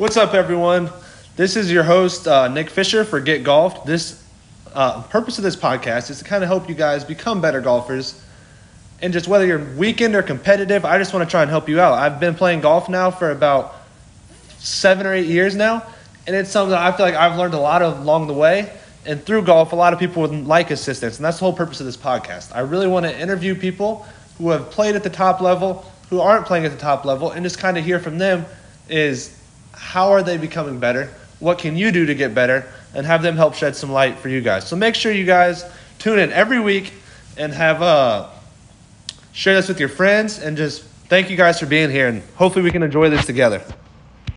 What's up, everyone? This is your host, uh, Nick Fisher for Get Golfed. This uh, purpose of this podcast is to kind of help you guys become better golfers. And just whether you're weekend or competitive, I just want to try and help you out. I've been playing golf now for about seven or eight years now, and it's something I feel like I've learned a lot of along the way. And through golf, a lot of people would like assistance, and that's the whole purpose of this podcast. I really want to interview people who have played at the top level, who aren't playing at the top level, and just kind of hear from them is how are they becoming better? What can you do to get better? And have them help shed some light for you guys. So make sure you guys tune in every week and have uh, share this with your friends and just thank you guys for being here and hopefully we can enjoy this together.